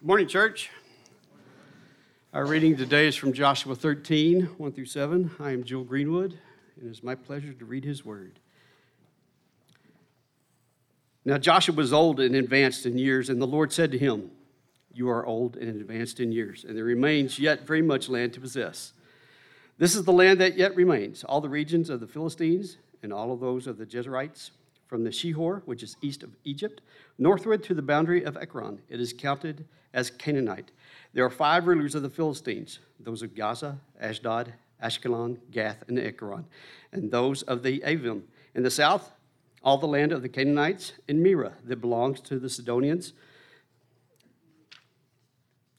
Morning, church. Our reading today is from Joshua 13, 1 through 7. I am Joel Greenwood, and it is my pleasure to read his word. Now Joshua was old and advanced in years, and the Lord said to him, You are old and advanced in years, and there remains yet very much land to possess. This is the land that yet remains, all the regions of the Philistines and all of those of the Geshurites from the Shihor, which is east of Egypt, northward to the boundary of Ekron. It is counted as Canaanite. There are five rulers of the Philistines those of Gaza, Ashdod, Ashkelon, Gath, and Ekron, and those of the Avim. In the south, all the land of the Canaanites in Mearah that belongs to the Sidonians,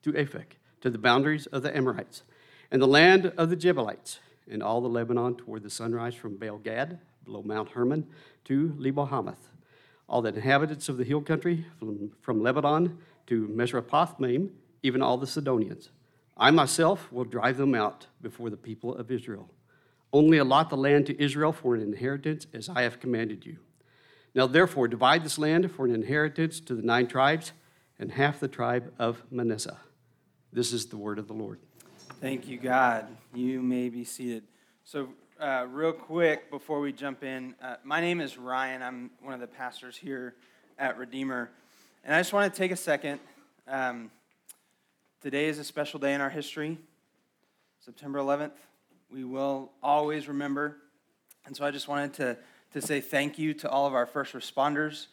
to Aphek, to the boundaries of the Amorites, and the land of the Jebusites, and all the Lebanon toward the sunrise from Baal Gad, below Mount Hermon, to Lebo Hamath. All the inhabitants of the hill country, from, from Lebanon to Mesrephoth-maim, even all the Sidonians. I myself will drive them out before the people of Israel. Only allot the land to Israel for an inheritance as I have commanded you. Now, therefore, divide this land for an inheritance to the nine tribes and half the tribe of Manasseh. This is the word of the Lord. Thank you, God. You may be seated. So, uh, real quick before we jump in, uh, my name is Ryan. I'm one of the pastors here at Redeemer. And I just want to take a second. Um, today is a special day in our history, September 11th. We will always remember. And so I just wanted to, to say thank you to all of our first responders,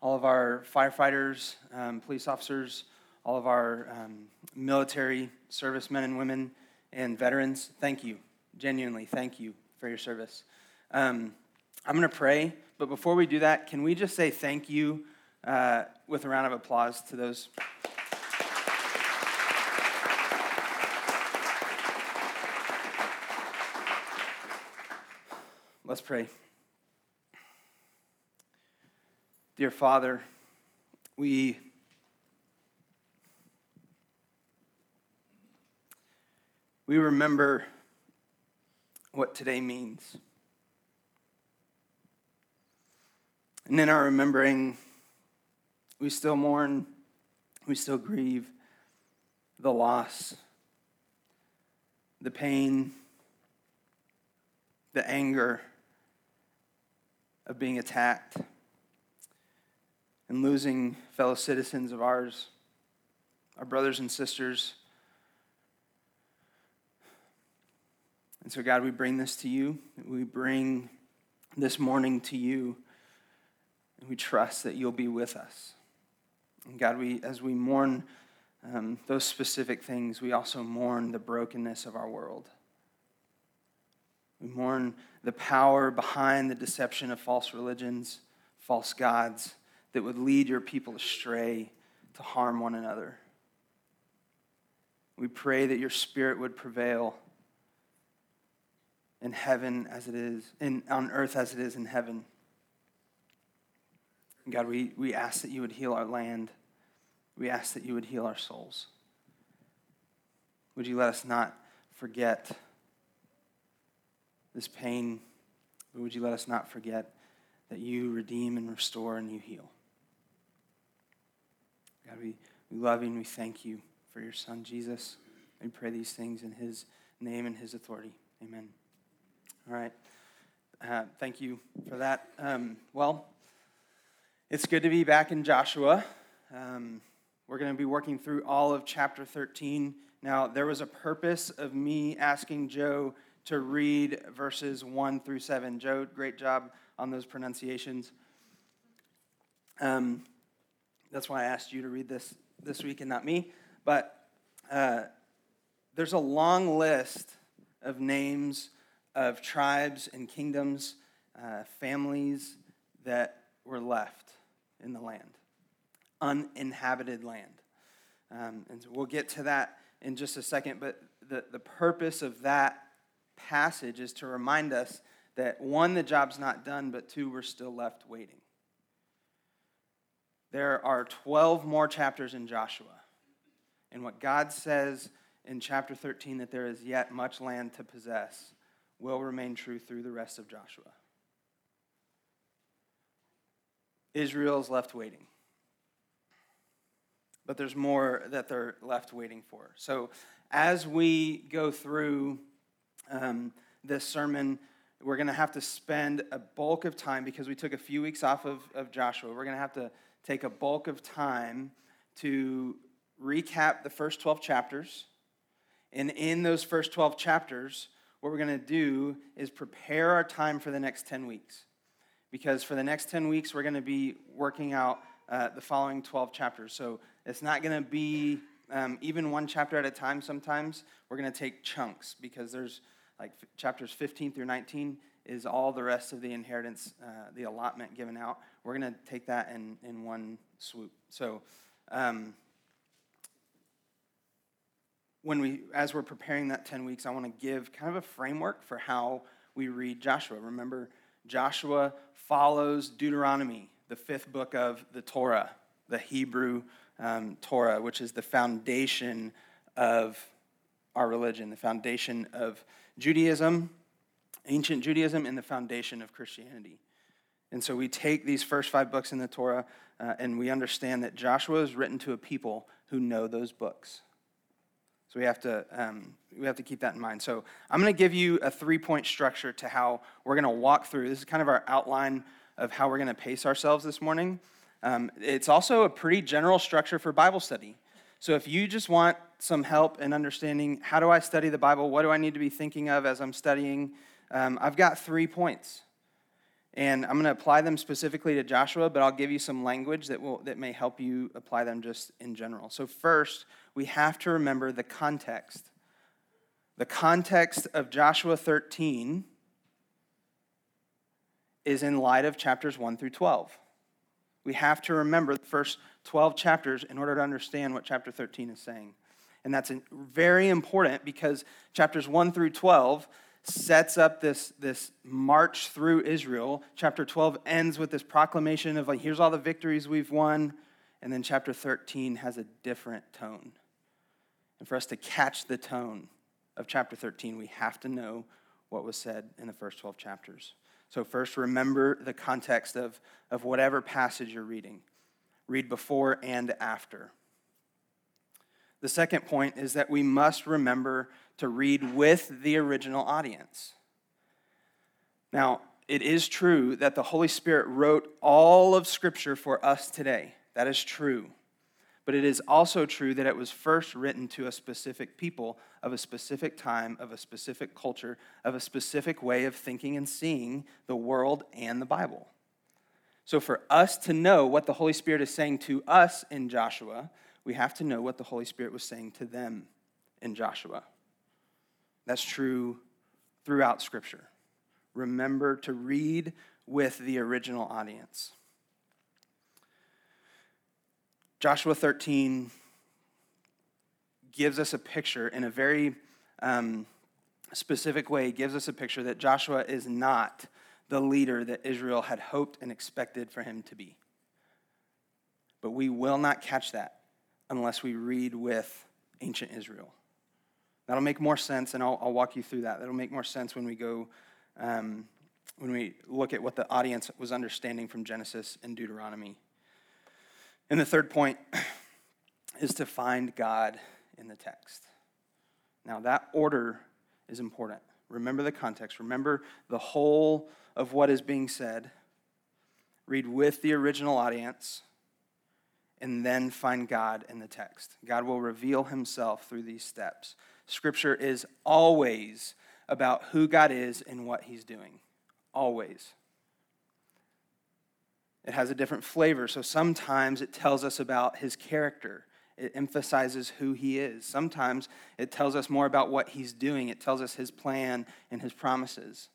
all of our firefighters, um, police officers, all of our um, military servicemen and women, and veterans. Thank you. Genuinely, thank you for your service. Um, I'm going to pray, but before we do that, can we just say thank you uh, with a round of applause to those? Let's pray. Dear Father, we we remember what today means. And in our remembering, we still mourn, we still grieve the loss, the pain, the anger of being attacked and losing fellow citizens of ours, our brothers and sisters And so, God, we bring this to you. We bring this morning to you. And we trust that you'll be with us. And God, we, as we mourn um, those specific things, we also mourn the brokenness of our world. We mourn the power behind the deception of false religions, false gods that would lead your people astray to harm one another. We pray that your spirit would prevail in heaven as it is, in, on earth as it is in heaven. God, we, we ask that you would heal our land. We ask that you would heal our souls. Would you let us not forget this pain, but would you let us not forget that you redeem and restore and you heal? God, we, we love you and we thank you for your son, Jesus. We pray these things in his name and his authority. Amen. All right. Uh, thank you for that. Um, well, it's good to be back in Joshua. Um, we're going to be working through all of chapter 13. Now, there was a purpose of me asking Joe to read verses 1 through 7. Joe, great job on those pronunciations. Um, that's why I asked you to read this this week and not me. But uh, there's a long list of names of tribes and kingdoms, uh, families that were left in the land, uninhabited land. Um, and so we'll get to that in just a second, but the, the purpose of that passage is to remind us that one, the job's not done, but two, we're still left waiting. There are 12 more chapters in Joshua. And what God says in chapter 13 that there is yet much land to possess will remain true through the rest of Joshua. Israel's left waiting. but there's more that they're left waiting for. So as we go through um, this sermon, we're going to have to spend a bulk of time because we took a few weeks off of, of Joshua. We're going to have to take a bulk of time to recap the first 12 chapters. And in those first 12 chapters, what we're going to do is prepare our time for the next 10 weeks. Because for the next 10 weeks, we're going to be working out uh, the following 12 chapters. So it's not going to be um, even one chapter at a time sometimes. We're going to take chunks because there's like chapters 15 through 19 is all the rest of the inheritance, uh, the allotment given out. We're going to take that in, in one swoop. So, um, when we, as we're preparing that 10 weeks, I want to give kind of a framework for how we read Joshua. Remember, Joshua follows Deuteronomy, the fifth book of the Torah, the Hebrew um, Torah, which is the foundation of our religion, the foundation of Judaism, ancient Judaism, and the foundation of Christianity. And so we take these first five books in the Torah uh, and we understand that Joshua is written to a people who know those books. So we have to, um, we have to keep that in mind. So I'm going to give you a three point structure to how we're going to walk through. This is kind of our outline of how we're going to pace ourselves this morning. Um, it's also a pretty general structure for Bible study. So if you just want some help in understanding how do I study the Bible, what do I need to be thinking of as I'm studying, um, I've got three points. And I'm going to apply them specifically to Joshua, but I'll give you some language that, will, that may help you apply them just in general. So, first, we have to remember the context. The context of Joshua 13 is in light of chapters 1 through 12. We have to remember the first 12 chapters in order to understand what chapter 13 is saying. And that's very important because chapters 1 through 12 sets up this, this march through Israel. Chapter 12 ends with this proclamation of, like, here's all the victories we've won. And then chapter 13 has a different tone. And for us to catch the tone of chapter 13, we have to know what was said in the first 12 chapters. So, first, remember the context of, of whatever passage you're reading. Read before and after. The second point is that we must remember to read with the original audience. Now, it is true that the Holy Spirit wrote all of Scripture for us today. That is true. But it is also true that it was first written to a specific people of a specific time, of a specific culture, of a specific way of thinking and seeing the world and the Bible. So, for us to know what the Holy Spirit is saying to us in Joshua, we have to know what the Holy Spirit was saying to them in Joshua. That's true throughout Scripture. Remember to read with the original audience. Joshua 13 gives us a picture in a very um, specific way, gives us a picture that Joshua is not the leader that Israel had hoped and expected for him to be. But we will not catch that unless we read with ancient Israel. That'll make more sense, and I'll, I'll walk you through that. That'll make more sense when we go, um, when we look at what the audience was understanding from Genesis and Deuteronomy. And the third point is to find God in the text. Now, that order is important. Remember the context, remember the whole of what is being said. Read with the original audience, and then find God in the text. God will reveal himself through these steps. Scripture is always about who God is and what he's doing. Always. It has a different flavor. So sometimes it tells us about his character. It emphasizes who he is. Sometimes it tells us more about what he's doing. It tells us his plan and his promises.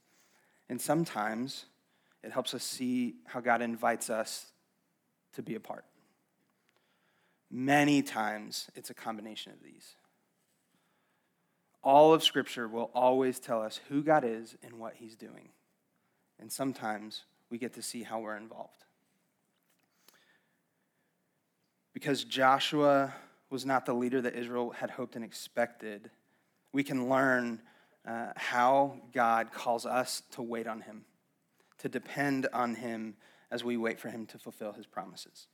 And sometimes it helps us see how God invites us to be a part. Many times it's a combination of these. All of Scripture will always tell us who God is and what he's doing. And sometimes we get to see how we're involved. because Joshua was not the leader that Israel had hoped and expected, we can learn uh, how God calls us to wait on him, to depend on him as we wait for him to fulfill his promises.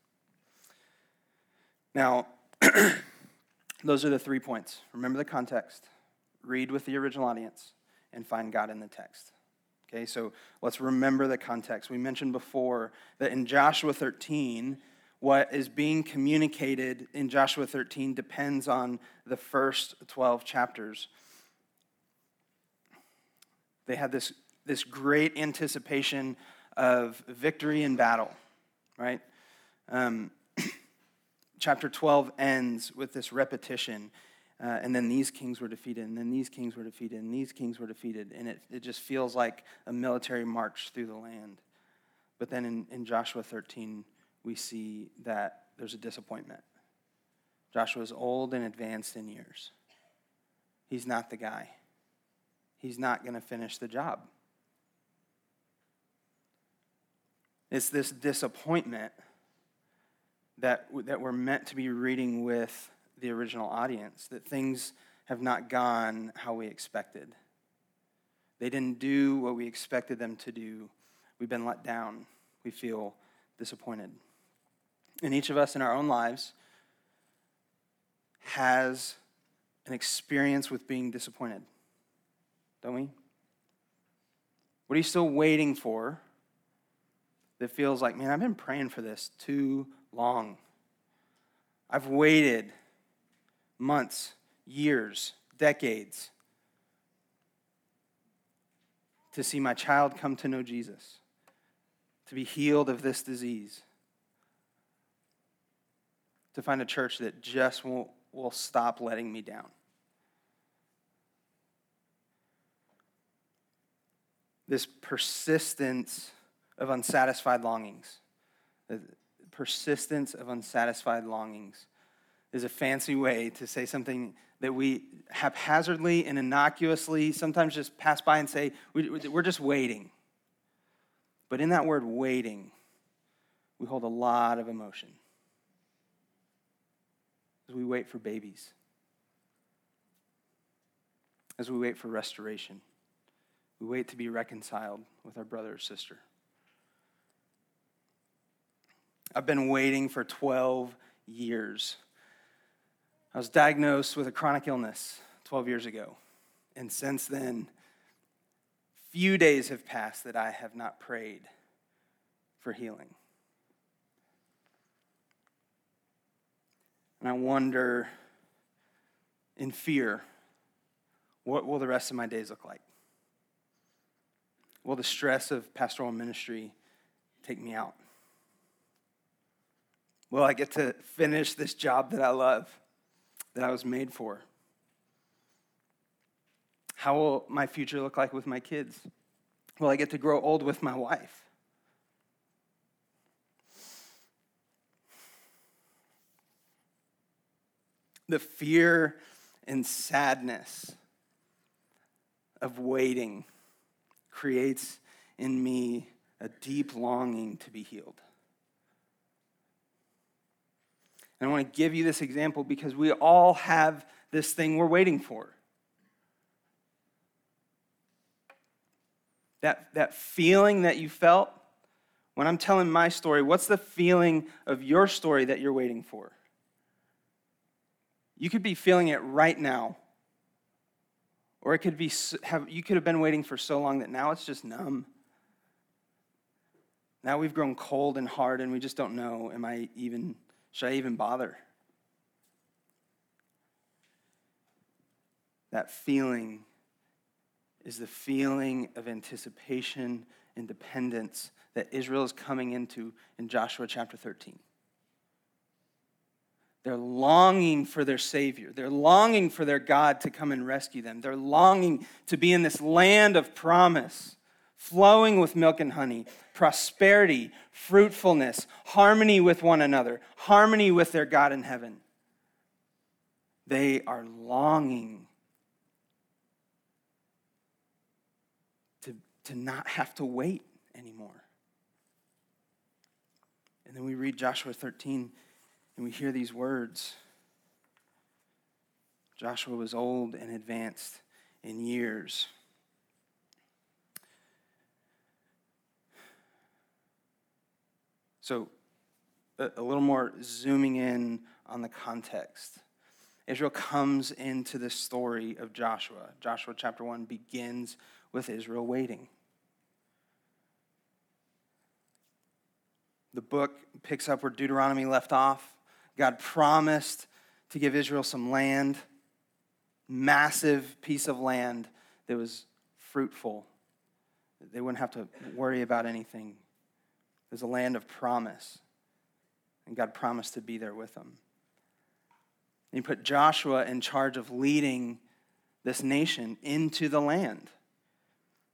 Now, Those are the three points. Remember the context, read with the original audience, and find God in the text. Okay, so let's remember the context. We mentioned before that in Joshua 13, what is being communicated in Joshua 13 depends on the first 12 chapters. They had this, this great anticipation of victory in battle, right? Um, chapter 12 ends with this repetition. Uh, and then these kings were defeated, and then these kings were defeated, and these kings were defeated. And it, it just feels like a military march through the land. But then in, in Joshua 13, we see that there's a disappointment. Joshua is old and advanced in years. He's not the guy, he's not going to finish the job. It's this disappointment that, that we're meant to be reading with the original audience, that things have not gone how we expected. They didn't do what we expected them to do. We've been let down. We feel disappointed. And each of us in our own lives has an experience with being disappointed, don't we? What are you still waiting for that feels like, man, I've been praying for this too long? I've waited months, years, decades to see my child come to know Jesus, to be healed of this disease, to find a church that just won't, will stop letting me down. This persistence of unsatisfied longings, the persistence of unsatisfied longings is a fancy way to say something that we haphazardly and innocuously sometimes just pass by and say, we're just waiting. But in that word waiting, we hold a lot of emotion as we wait for babies, as we wait for restoration. We wait to be reconciled with our brother or sister. I've been waiting for 12 years I was diagnosed with a chronic illness 12 years ago. And since then, few days have passed that I have not prayed for healing. And I wonder, in fear, what will the rest of my days look like? Will the stress of pastoral ministry take me out? Will I get to finish this job that I love? That I was made for? How will my future look like with my kids? Will I get to grow old with my wife? The fear and sadness of waiting creates in me a deep longing to be healed. And I want to give you this example because we all have this thing we're waiting for. That, that feeling that you felt when I'm telling my story, what's the feeling of your story that you're waiting for? You could be feeling it right now. Or it could be have you could have been waiting for so long that now it's just numb. Now we've grown cold and hard and we just don't know am I even should I even bother? That feeling is the feeling of anticipation and dependence that Israel is coming into in Joshua chapter 13. They're longing for their Savior. They're longing for their God to come and rescue them. They're longing to be in this land of promise flowing with milk and honey, prosperity, fruitfulness, harmony with one another, harmony with their God in heaven. They are longing to, to not have to wait anymore. And then we read Joshua 13 and we hear these words. Joshua was old and advanced in years. So, a, little more zooming in on the context. Israel comes into the story of Joshua. Joshua chapter 1 begins with Israel waiting. The book picks up where Deuteronomy left off. God promised to give Israel some land, massive piece of land that was fruitful. They wouldn't have to worry about anything. It was a land of promise. And God promised to be there with them. And he put Joshua in charge of leading this nation into the land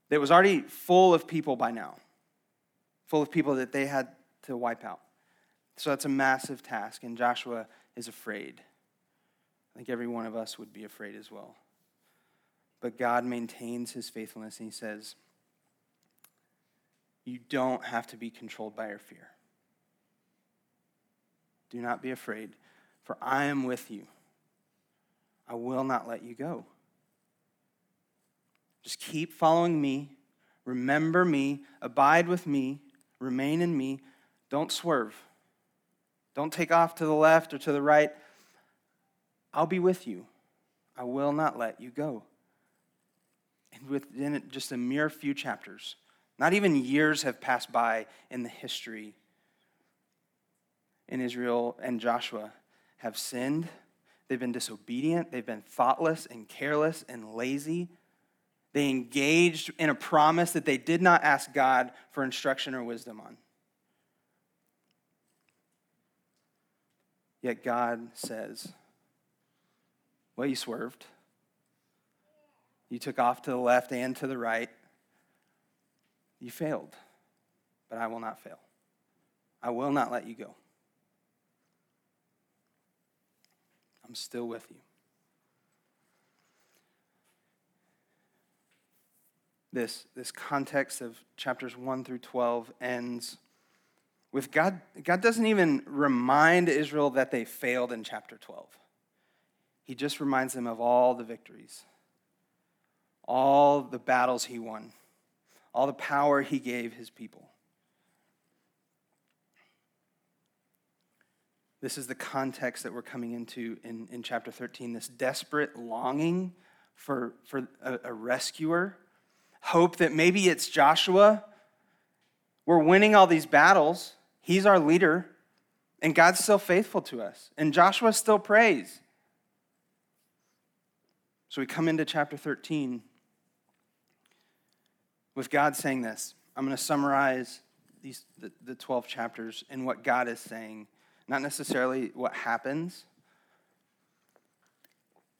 that was already full of people by now, full of people that they had to wipe out. So that's a massive task, and Joshua is afraid. I think every one of us would be afraid as well. But God maintains his faithfulness, and he says, You don't have to be controlled by your fear. Do not be afraid, for I am with you. I will not let you go. Just keep following me. Remember me. Abide with me. Remain in me. Don't swerve. Don't take off to the left or to the right. I'll be with you. I will not let you go. And within just a mere few chapters, not even years have passed by in the history in Israel and Joshua have sinned. They've been disobedient. They've been thoughtless and careless and lazy. They engaged in a promise that they did not ask God for instruction or wisdom on. Yet God says, Well, you swerved. You took off to the left and to the right. You failed, but I will not fail. I will not let you go. I'm still with you. This, this context of chapters 1 through 12 ends with God. God doesn't even remind Israel that they failed in chapter 12. He just reminds them of all the victories, all the battles he won, all the power he gave his people. This is the context that we're coming into in, in chapter 13 this desperate longing for, for a, a rescuer, hope that maybe it's Joshua. We're winning all these battles, he's our leader, and God's still faithful to us, and Joshua still prays. So we come into chapter 13 with God saying this. I'm going to summarize these, the, the 12 chapters and what God is saying not necessarily what happens.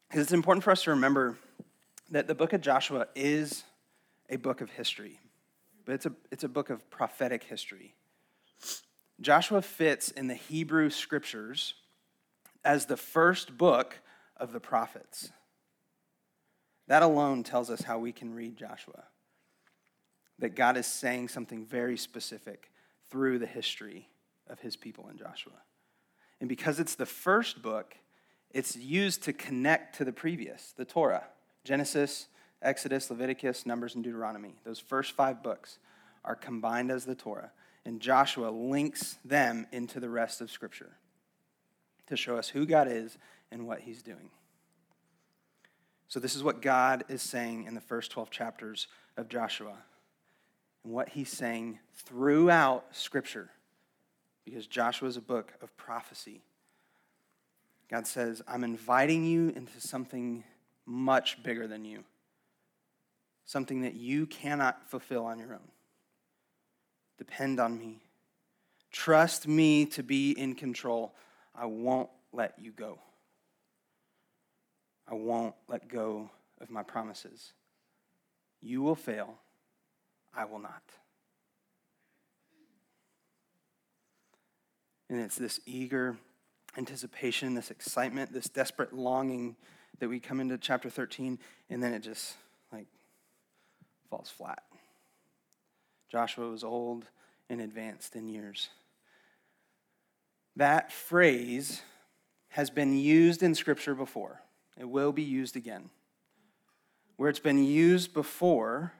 Because it's important for us to remember that the book of Joshua is a book of history, but it's a, it's a book of prophetic history. Joshua fits in the Hebrew scriptures as the first book of the prophets. That alone tells us how we can read Joshua. That God is saying something very specific through the history of his people in Joshua. And because it's the first book, it's used to connect to the previous, the Torah Genesis, Exodus, Leviticus, Numbers, and Deuteronomy. Those first five books are combined as the Torah. And Joshua links them into the rest of Scripture to show us who God is and what he's doing. So, this is what God is saying in the first 12 chapters of Joshua, and what he's saying throughout Scripture because Joshua is a book of prophecy. God says, I'm inviting you into something much bigger than you, something that you cannot fulfill on your own. Depend on me. Trust me to be in control. I won't let you go. I won't let go of my promises. You will fail. I will not. And it's this eager anticipation, this excitement, this desperate longing that we come into chapter 13, and then it just like falls flat. Joshua was old and advanced in years. That phrase has been used in Scripture before. It will be used again. Where it's been used before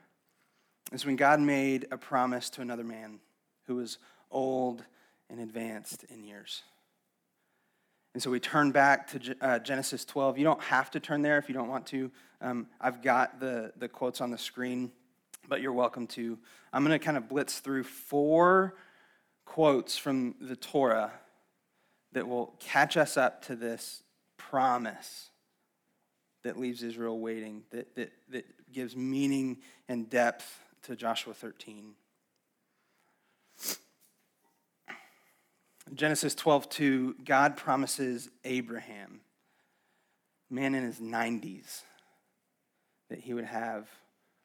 is when God made a promise to another man who was old and advanced in years. And so we turn back to uh, Genesis 12. You don't have to turn there if you don't want to. Um, I've got the, the quotes on the screen, but you're welcome to. I'm going to kind of blitz through four quotes from the Torah that will catch us up to this promise that leaves Israel waiting, that, that, that gives meaning and depth to Joshua 13. Genesis 12, 2, God promises Abraham, man in his 90s, that he would have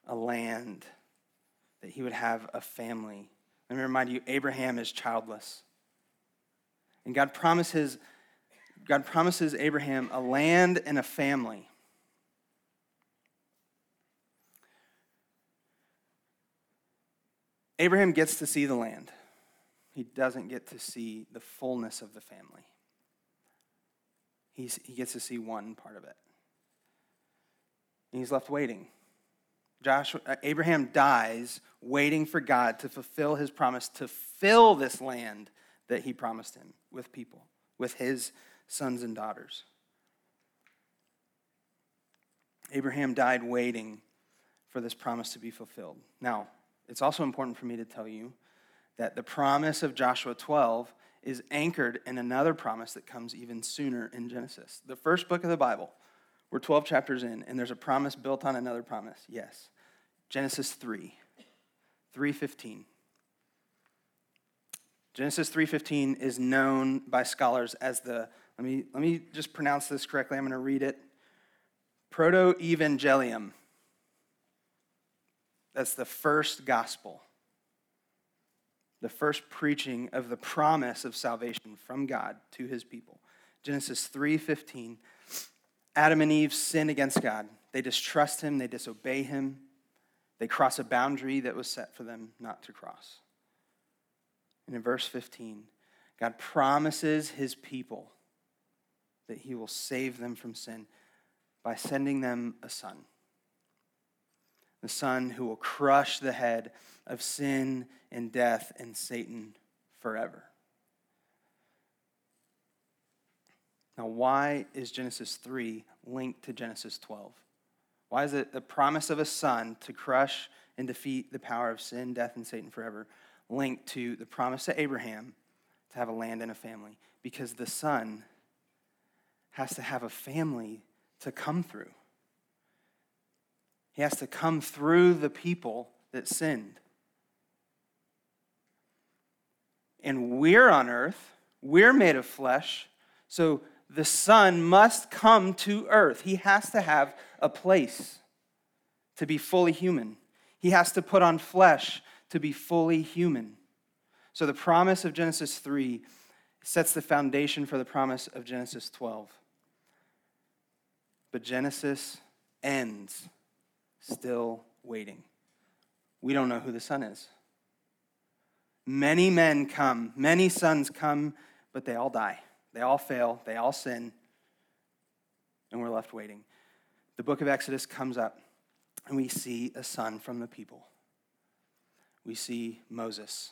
a land, that he would have a family. Let me remind you, Abraham is childless. And God promises, God promises Abraham a land and a family. Abraham gets to see the land he doesn't get to see the fullness of the family. He's, he gets to see one part of it. And he's left waiting. Joshua, uh, Abraham dies waiting for God to fulfill his promise to fill this land that he promised him with people, with his sons and daughters. Abraham died waiting for this promise to be fulfilled. Now, it's also important for me to tell you that the promise of Joshua 12 is anchored in another promise that comes even sooner in Genesis. The first book of the Bible, we're 12 chapters in, and there's a promise built on another promise. Yes. Genesis 3, 315. Genesis 3:15 is known by scholars as the let me let me just pronounce this correctly. I'm going to read it. Proto-evangelium. That's the first gospel the first preaching of the promise of salvation from God to his people. Genesis 3:15 Adam and Eve sin against God. They distrust him, they disobey him. They cross a boundary that was set for them not to cross. And in verse 15, God promises his people that he will save them from sin by sending them a son. The son who will crush the head of sin and death and Satan forever. Now, why is Genesis 3 linked to Genesis 12? Why is it the promise of a son to crush and defeat the power of sin, death, and Satan forever linked to the promise to Abraham to have a land and a family? Because the son has to have a family to come through. Has to come through the people that sinned. and we're on earth, we're made of flesh, so the Son must come to earth. He has to have a place to be fully human. He has to put on flesh to be fully human. So the promise of Genesis 3 sets the foundation for the promise of Genesis 12. But Genesis ends still waiting. We don't know who the Son is. Many men come, many sons come, but they all die. They all fail, they all sin, and we're left waiting. The book of Exodus comes up, and we see a son from the people. We see Moses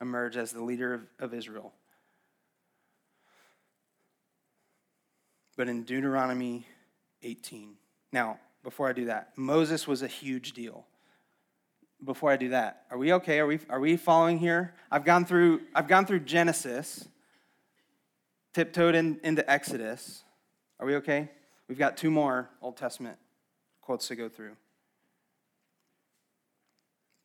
emerge as the leader of, of Israel. But in Deuteronomy 18, now, before I do that, Moses was a huge deal before I do that, are we okay? Are we, are we following here? I've gone through, I've gone through Genesis, tiptoed in, into Exodus. Are we okay? We've got two more Old Testament quotes to go through.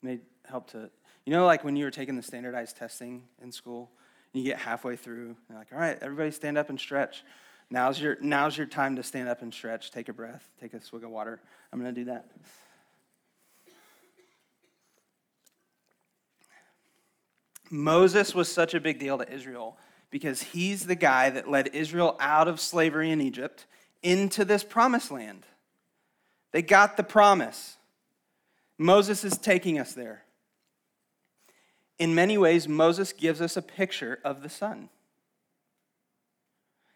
May help to, you know, like when you were taking the standardized testing in school, and you get halfway through, you're like, all right, everybody stand up and stretch. Now's your, now's your time to stand up and stretch. Take a breath, take a swig of water. I'm going to do that. Moses was such a big deal to Israel because he's the guy that led Israel out of slavery in Egypt into this promised land. They got the promise. Moses is taking us there. In many ways, Moses gives us a picture of the Son.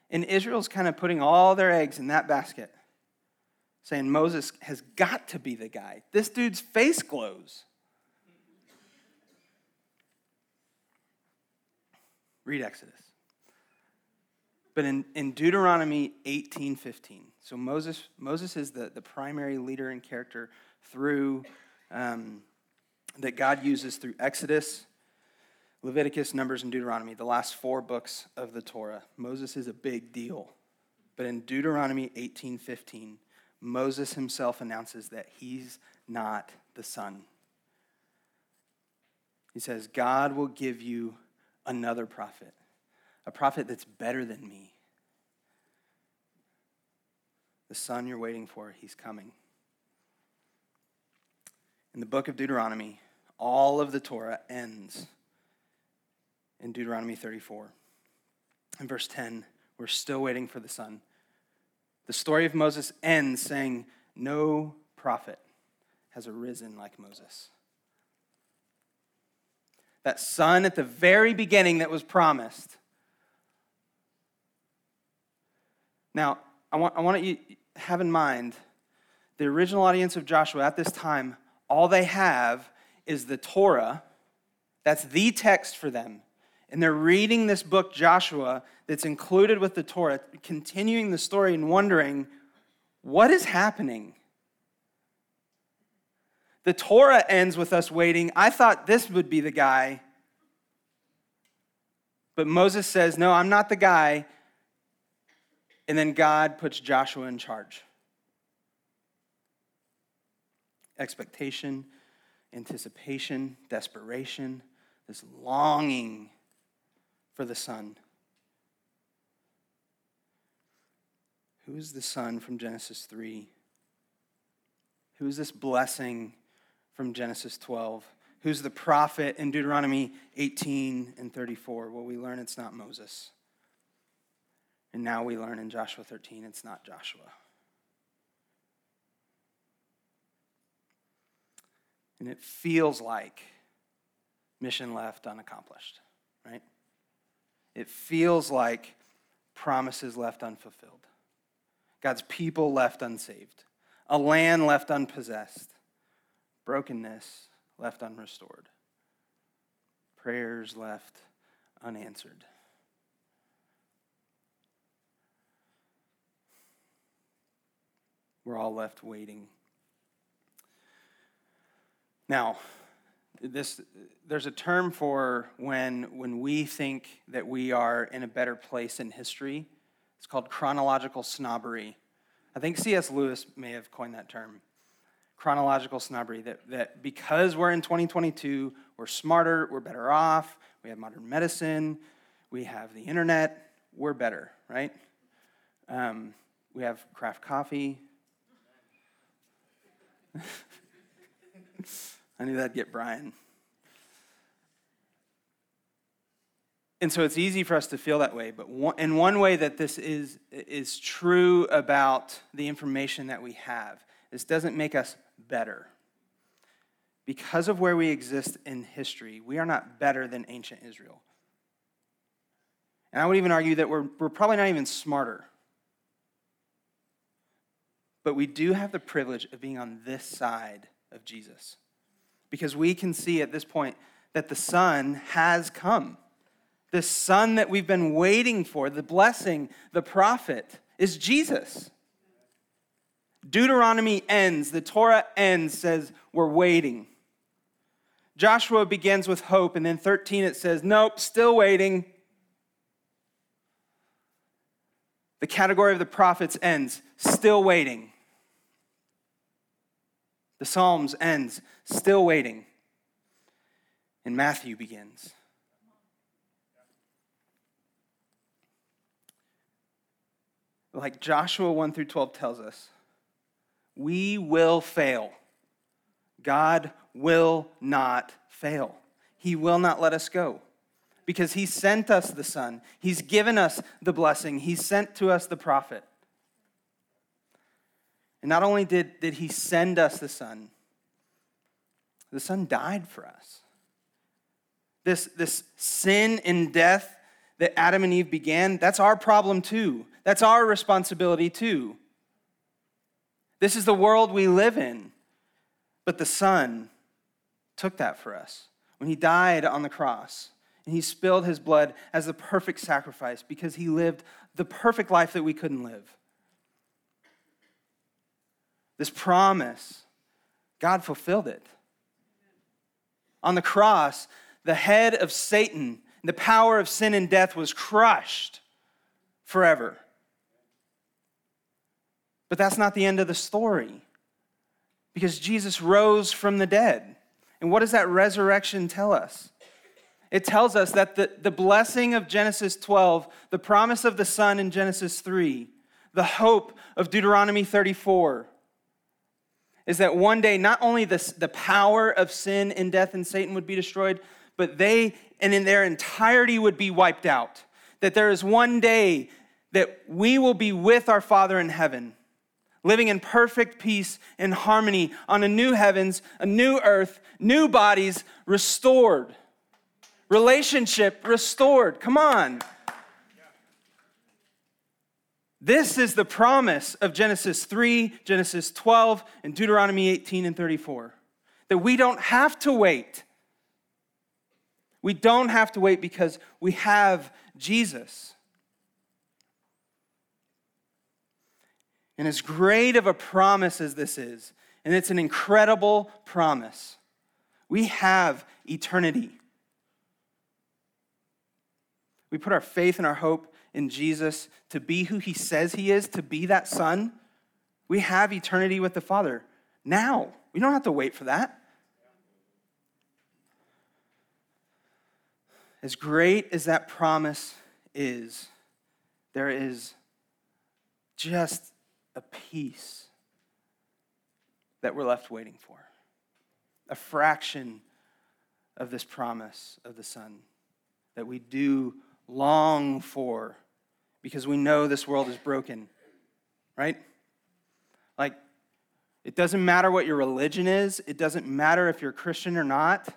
And Israel's kind of putting all their eggs in that basket, saying Moses has got to be the guy. This dude's face glows. Read Exodus. But in, in Deuteronomy 18 15, so Moses, Moses is the, the primary leader and character through um, that God uses through Exodus, Leviticus, Numbers, and Deuteronomy, the last four books of the Torah. Moses is a big deal. But in Deuteronomy 18:15, Moses himself announces that he's not the son. He says, God will give you another prophet, a prophet that's better than me. The son you're waiting for, he's coming. In the book of Deuteronomy, all of the Torah ends in Deuteronomy 34. In verse 10, we're still waiting for the son. The story of Moses ends saying, No prophet has arisen like Moses. That son at the very beginning that was promised. Now, I want, I want you to have in mind the original audience of Joshua at this time, all they have is the Torah. That's the text for them. And they're reading this book, Joshua, that's included with the Torah, continuing the story and wondering, what is happening? The Torah ends with us waiting. I thought this would be the guy. But Moses says, No, I'm not the guy. And then God puts Joshua in charge. Expectation, anticipation, desperation, this longing for the Son. Who is the Son from Genesis 3? Who is this blessing from Genesis 12? Who's the prophet in Deuteronomy 18 and 34? Well, we learn it's not Moses. And now we learn in Joshua 13 it's not Joshua. And it feels like mission left unaccomplished? It feels like promises left unfulfilled, God's people left unsaved, a land left unpossessed, brokenness left unrestored, prayers left unanswered. We're all left waiting. Now, this there's a term for when when we think that we are in a better place in history. It's called chronological snobbery. I think C.S. Lewis may have coined that term. Chronological snobbery that, that because we're in 2022 we're smarter we're better off we have modern medicine we have the internet we're better right? Um, we have craft coffee I knew that'd get Brian. And so it's easy for us to feel that way. But one, in one way that this is, is true about the information that we have, this doesn't make us better. Because of where we exist in history, we are not better than ancient Israel. And I would even argue that we're, we're probably not even smarter. But we do have the privilege of being on this side of Jesus because we can see at this point that the Son has come. The Son that we've been waiting for, the blessing, the prophet, is Jesus. Deuteronomy ends, the Torah ends, says, We're waiting. Joshua begins with hope, and then 13 it says, Nope, still waiting. The category of the prophets ends, still waiting. The Psalms ends, still waiting. And Matthew begins. Like Joshua 1 through 12 tells us, we will fail. God will not fail. He will not let us go because He sent us the Son. He's given us the blessing. He sent to us the prophet. And not only did, did he send us the Son, the Son died for us. This, this sin and death that Adam and Eve began, that's our problem too. That's our responsibility too. This is the world we live in. But the Son took that for us when he died on the cross. And he spilled his blood as the perfect sacrifice because he lived the perfect life that we couldn't live. This promise, God fulfilled it. On the cross, the head of Satan, the power of sin and death was crushed forever. But that's not the end of the story because Jesus rose from the dead. And what does that resurrection tell us? It tells us that the, the blessing of Genesis 12, the promise of the Son in Genesis 3, the hope of Deuteronomy 34, is that one day not only the, the power of sin and death and Satan would be destroyed, but they and in their entirety would be wiped out. That there is one day that we will be with our Father in heaven, living in perfect peace and harmony on a new heavens, a new earth, new bodies restored, relationship restored. Come on. This is the promise of Genesis 3, Genesis 12, and Deuteronomy 18 and 34. That we don't have to wait. We don't have to wait because we have Jesus. And as great of a promise as this is, and it's an incredible promise, we have eternity. We put our faith and our hope in Jesus to be who he says he is, to be that son. We have eternity with the Father now. We don't have to wait for that. As great as that promise is, there is just a piece that we're left waiting for. A fraction of this promise of the Son that we do long for because we know this world is broken, right? Like, it doesn't matter what your religion is, it doesn't matter if you're Christian or not.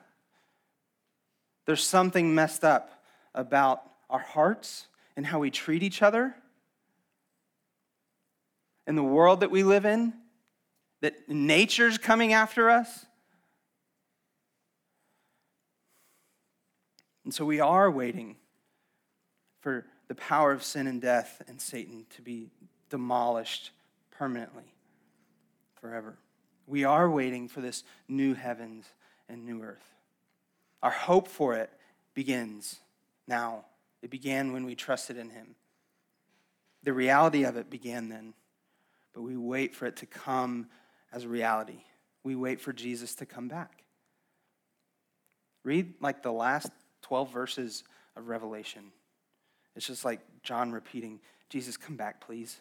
There's something messed up about our hearts and how we treat each other and the world that we live in, that nature's coming after us. And so we are waiting for the power of sin and death and Satan to be demolished permanently, forever. We are waiting for this new heavens and new earth. Our hope for it begins now. It began when we trusted in Him. The reality of it began then but we wait for it to come as a reality. We wait for Jesus to come back. Read like the last 12 verses of Revelation. It's just like John repeating, Jesus, come back, please.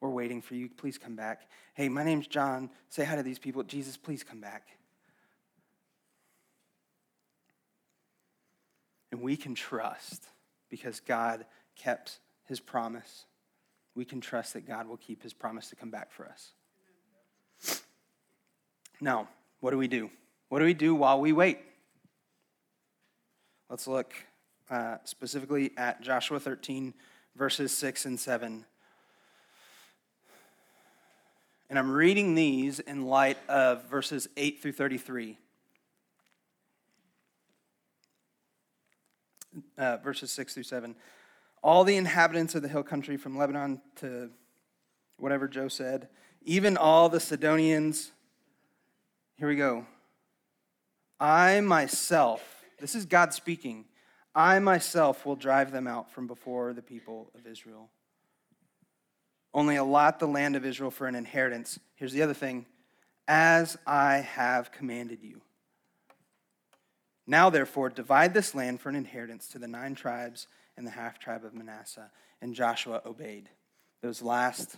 We're waiting for you. Please come back. Hey, my name's John. Say hi to these people. Jesus, please come back. And we can trust because God kept his promise we can trust that God will keep his promise to come back for us. Now, what do we do? What do we do while we wait? Let's look uh, specifically at Joshua 13, verses 6 and 7. And I'm reading these in light of verses 8 through 33. Uh, verses 6 through 7 all the inhabitants of the hill country from Lebanon to whatever Joe said, even all the Sidonians. Here we go. I myself, this is God speaking, I myself will drive them out from before the people of Israel. Only allot the land of Israel for an inheritance. Here's the other thing as I have commanded you. Now, therefore, divide this land for an inheritance to the nine tribes and the half tribe of Manasseh. And Joshua obeyed. Those last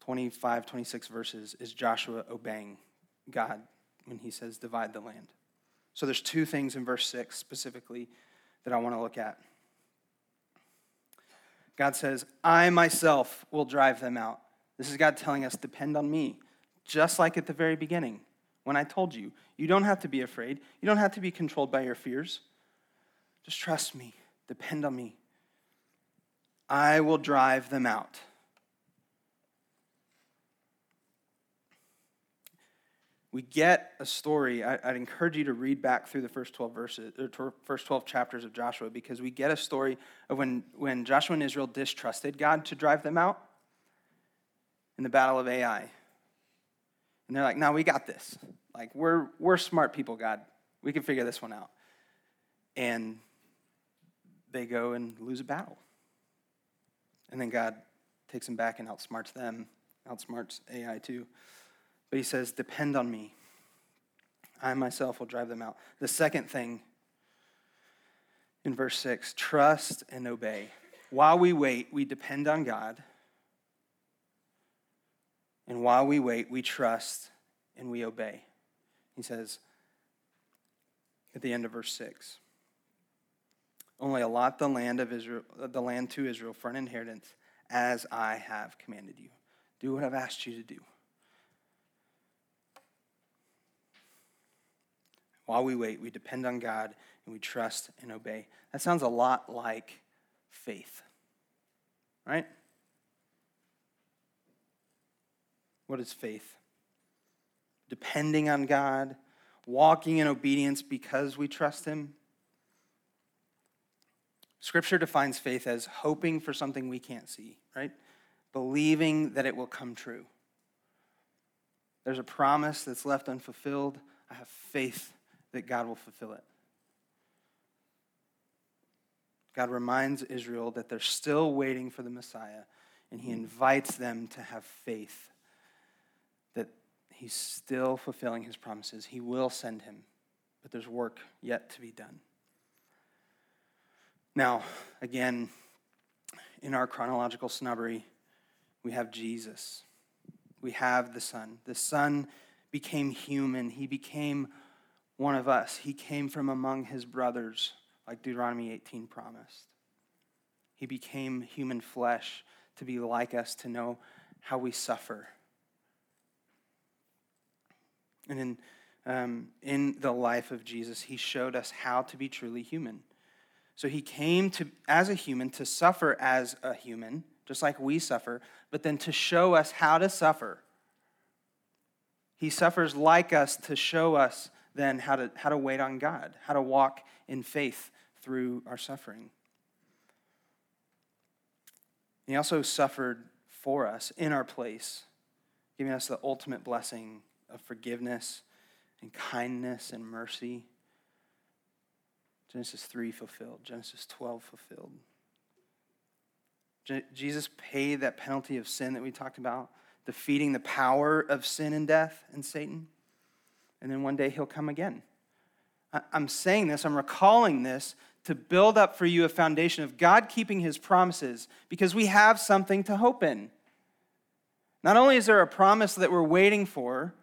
25, 26 verses is Joshua obeying God when he says, divide the land. So there's two things in verse 6 specifically that I want to look at. God says, I myself will drive them out. This is God telling us, depend on me, just like at the very beginning when I told you. You don't have to be afraid, you don't have to be controlled by your fears. Just trust me. Depend on me. I will drive them out. We get a story. I, would encourage you to read back through the first 12 verses, or first 12 chapters of Joshua, because we get a story of when, when Joshua and Israel distrusted God to drive them out in the battle of Ai. And they're like, no, we got this. Like, we're, we're smart people, God. We can figure this one out. And they go and lose a battle. And then God takes them back and outsmarts them, outsmarts Ai too. But he says, Depend on me. I myself will drive them out. The second thing in verse 6 trust and obey. While we wait, we depend on God. And while we wait, we trust and we obey. He says at the end of verse 6 Only allot the land of Israel, the land to Israel for an inheritance, as I have commanded you. Do what I've asked you to do. While we wait, we depend on God and we trust and obey. That sounds a lot like faith, right? What is faith? Depending on God, walking in obedience because we trust Him. Scripture defines faith as hoping for something we can't see, right? Believing that it will come true. There's a promise that's left unfulfilled. I have faith that God will fulfill it. God reminds Israel that they're still waiting for the Messiah, and he invites them to have faith that he's still fulfilling his promises. He will send him, but there's work yet to be done. Now, again, in our chronological snobbery, we have Jesus. We have the Son. The Son became human. He became one of us. He came from among his brothers, like Deuteronomy 18 promised. He became human flesh to be like us, to know how we suffer. And in, um, in the life of Jesus, he showed us how to be truly human. So he came to, as a human to suffer as a human, just like we suffer, but then to show us how to suffer. He suffers like us to show us then how to, how to wait on God, how to walk in faith through our suffering. He also suffered for us in our place, giving us the ultimate blessing of forgiveness and kindness and mercy. Genesis 3 fulfilled, Genesis 12 fulfilled. Je- Jesus paid that penalty of sin that we talked about, defeating the power of sin and death and Satan and then one day he'll come again. I'm saying this, I'm recalling this to build up for you a foundation of God keeping his promises because we have something to hope in. Not only is there a promise that we're waiting for,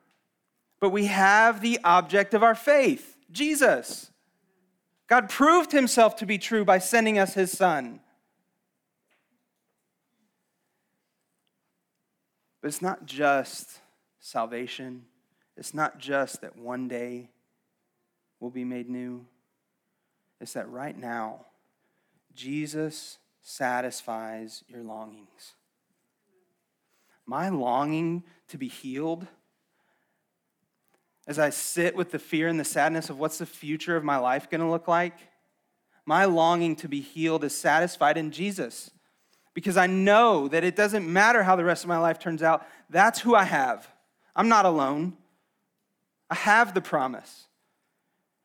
but we have the object of our faith, Jesus. God proved himself to be true by sending us his son. But it's not just salvation it's not just that one day will be made new, it's that right now, Jesus satisfies your longings. My longing to be healed, as I sit with the fear and the sadness of what's the future of my life going to look like, my longing to be healed is satisfied in Jesus because I know that it doesn't matter how the rest of my life turns out. That's who I have. I'm not alone. I have the promise.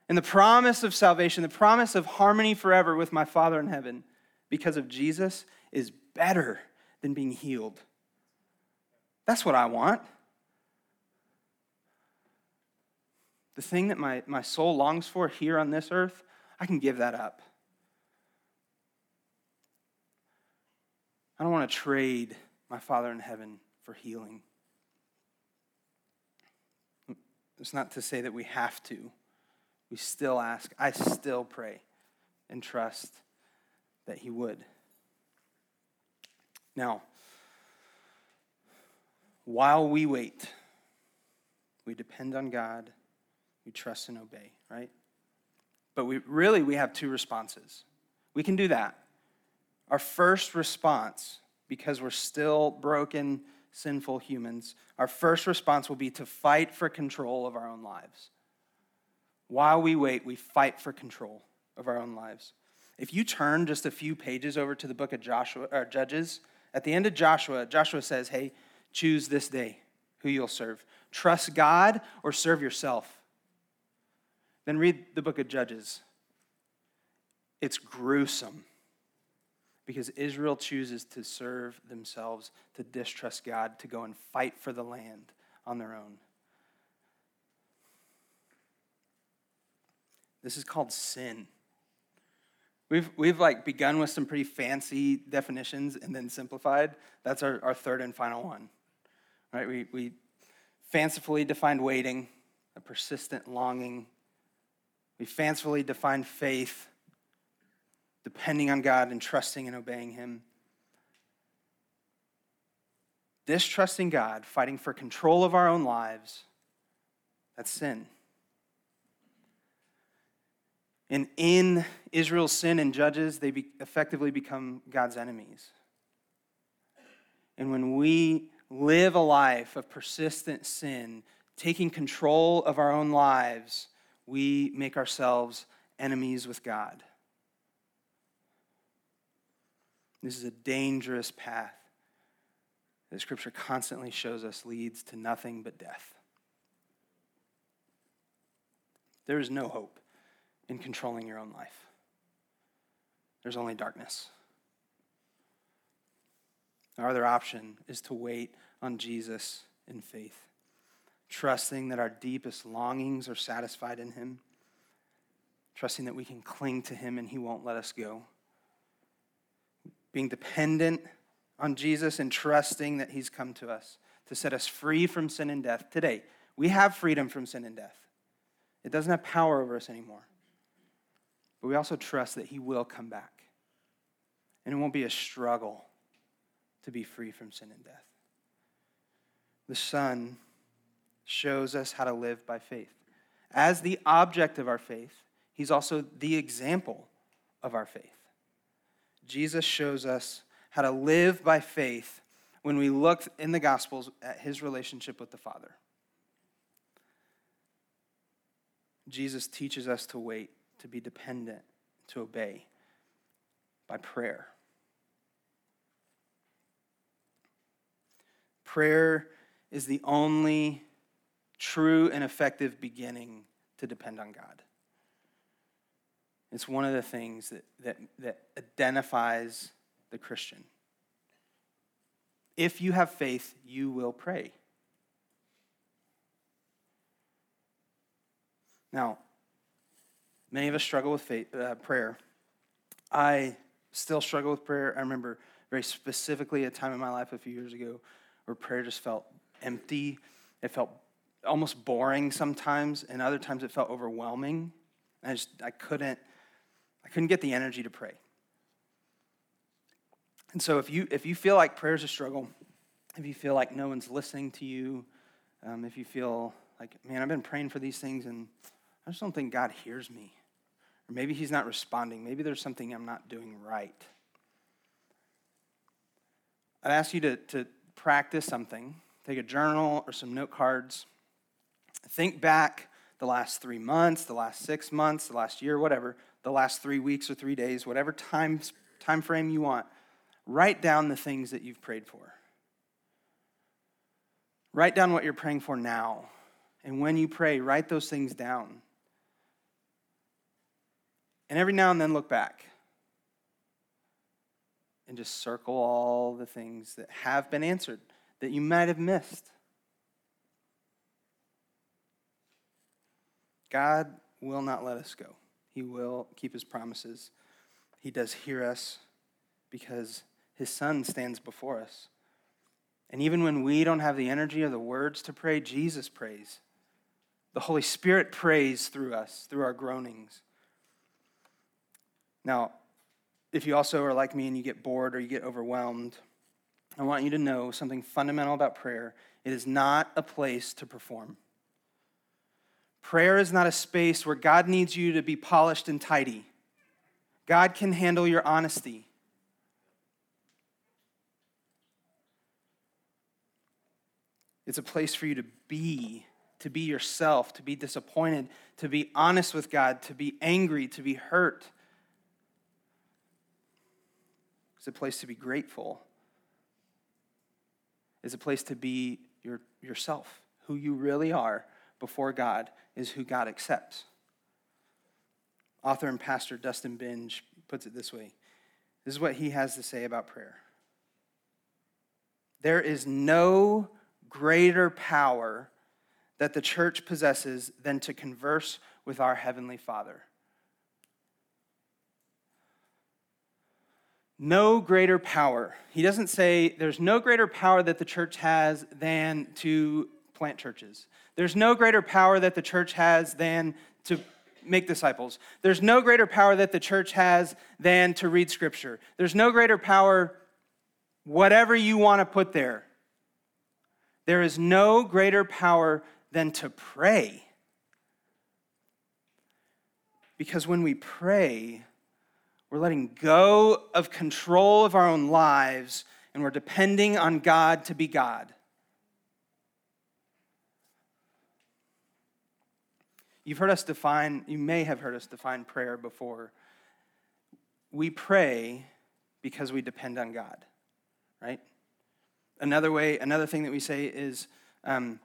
And the promise of salvation, the promise of harmony forever with my Father in heaven because of Jesus is better than being healed. That's what I want. The thing that my, my soul longs for here on this earth, I can give that up. I don't want to trade my Father in heaven for healing. It's not to say that we have to. We still ask. I still pray and trust that He would. Now, while we wait, we depend on God, we trust and obey, right? But we really we have two responses. We can do that. Our first response, because we're still broken sinful humans, our first response will be to fight for control of our own lives. While we wait, we fight for control of our own lives. If you turn just a few pages over to the book of Joshua or Judges, at the end of Joshua, Joshua says, "Hey, choose this day who you'll serve. Trust God or serve yourself." Then read the book of Judges. It's gruesome because Israel chooses to serve themselves, to distrust God, to go and fight for the land on their own. This is called sin. We've, we've like begun with some pretty fancy definitions and then simplified. That's our, our third and final one. Right? We, we fancifully defined waiting, a persistent longing. We fancifully defined faith, depending on God and trusting and obeying Him. Distrusting God, fighting for control of our own lives, that's sin. And in Israel's sin and judges, they be effectively become God's enemies. And when we live a life of persistent sin, taking control of our own lives, we make ourselves enemies with God. This is a dangerous path that Scripture constantly shows us leads to nothing but death. There is no hope in controlling your own life. There's only darkness. Our other option is to wait on Jesus in faith, trusting that our deepest longings are satisfied in Him, trusting that we can cling to Him and He won't let us go, being dependent on Jesus and trusting that He's come to us to set us free from sin and death. Today, we have freedom from sin and death, it doesn't have power over us anymore. But we also trust that He will come back. And it won't be a struggle to be free from sin and death. The Son shows us how to live by faith. As the object of our faith, He's also the example of our faith. Jesus shows us how to live by faith when we look in the Gospels at His relationship with the Father. Jesus teaches us to wait to be dependent, to obey by prayer. Prayer is the only true and effective beginning to depend on God. It's one of the things that, that, that identifies the Christian. If you have faith, you will pray. Now, Many of us struggle with faith, uh, prayer. I still struggle with prayer. I remember very specifically a time in my life a few years ago where prayer just felt empty. It felt almost boring sometimes, and other times it felt overwhelming. I just I couldn't I couldn't get the energy to pray. And so if you if you feel like prayer is a struggle, if you feel like no one's listening to you, um, if you feel like man I've been praying for these things and I just don't think God hears me. Or maybe he's not responding. Maybe there's something I'm not doing right. I'd ask you to, to practice something. Take a journal or some note cards. Think back the last three months, the last six months, the last year, whatever, the last three weeks or three days, whatever time, time frame you want. Write down the things that you've prayed for. Write down what you're praying for now. And when you pray, write those things down. And every now and then look back and just circle all the things that have been answered that you might have missed. God will not let us go. He will keep his promises. He does hear us because his son stands before us. And even when we don't have the energy or the words to pray, Jesus prays. The Holy Spirit prays through us, through our groanings. Now, if you also are like me and you get bored or you get overwhelmed, I want you to know something fundamental about prayer. It is not a place to perform. Prayer is not a space where God needs you to be polished and tidy. God can handle your honesty. It's a place for you to be, to be yourself, to be disappointed, to be honest with God, to be angry, to be hurt. It's a place to be grateful. It's a place to be your, yourself. Who you really are before God is who God accepts. Author and pastor Dustin Benge puts it this way this is what he has to say about prayer. There is no greater power that the church possesses than to converse with our Heavenly Father. No greater power. He doesn't say there's no greater power that the church has than to plant churches. There's no greater power that the church has than to make disciples. There's no greater power that the church has than to read scripture. There's no greater power, whatever you want to put there. There is no greater power than to pray. Because when we pray, we're letting go of control of our own lives and we're depending on God to be God. You've heard us define, you may have heard us define prayer before. We pray because we depend on God, right? Another way, another thing that we say is um,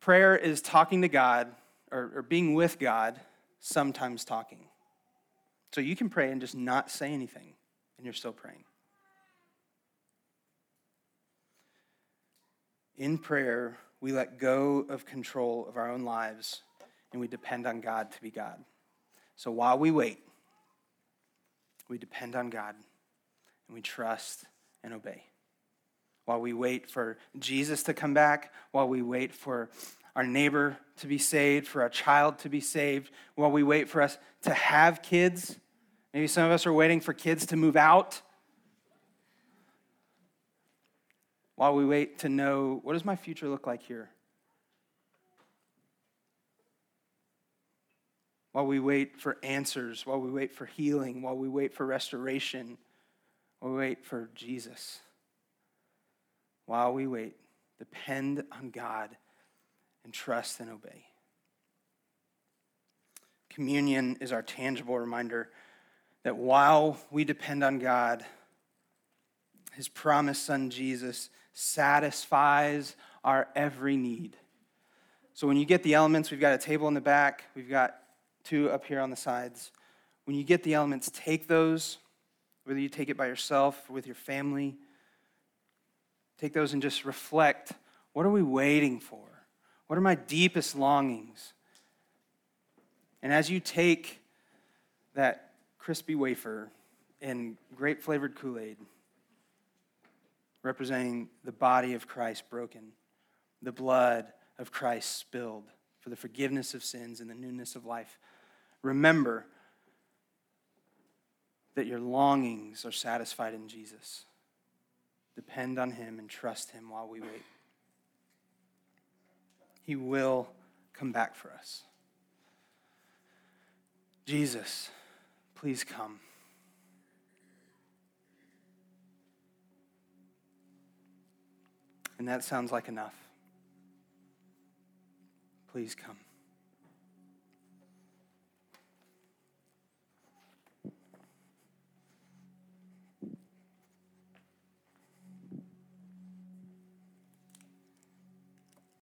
prayer is talking to God or, or being with God, sometimes talking. So you can pray and just not say anything, and you're still praying. In prayer, we let go of control of our own lives and we depend on God to be God. So while we wait, we depend on God and we trust and obey. While we wait for Jesus to come back, while we wait for our neighbor to be saved, for our child to be saved, while we wait for us to have kids, maybe some of us are waiting for kids to move out. While we wait to know what does my future look like here? While we wait for answers, while we wait for healing, while we wait for restoration, while we wait for Jesus. While we wait, depend on God and trust and obey. Communion is our tangible reminder that while we depend on God, his promised son Jesus satisfies our every need. So when you get the elements, we've got a table in the back, we've got two up here on the sides. When you get the elements, take those, whether you take it by yourself or with your family. Take those and just reflect what are we waiting for? What are my deepest longings? And as you take that crispy wafer and grape flavored Kool Aid, representing the body of Christ broken, the blood of Christ spilled for the forgiveness of sins and the newness of life, Remember that your longings are satisfied in Jesus. Depend on Him and trust Him while we wait. He will come back for us. Jesus, please come. And that sounds like enough. Please come.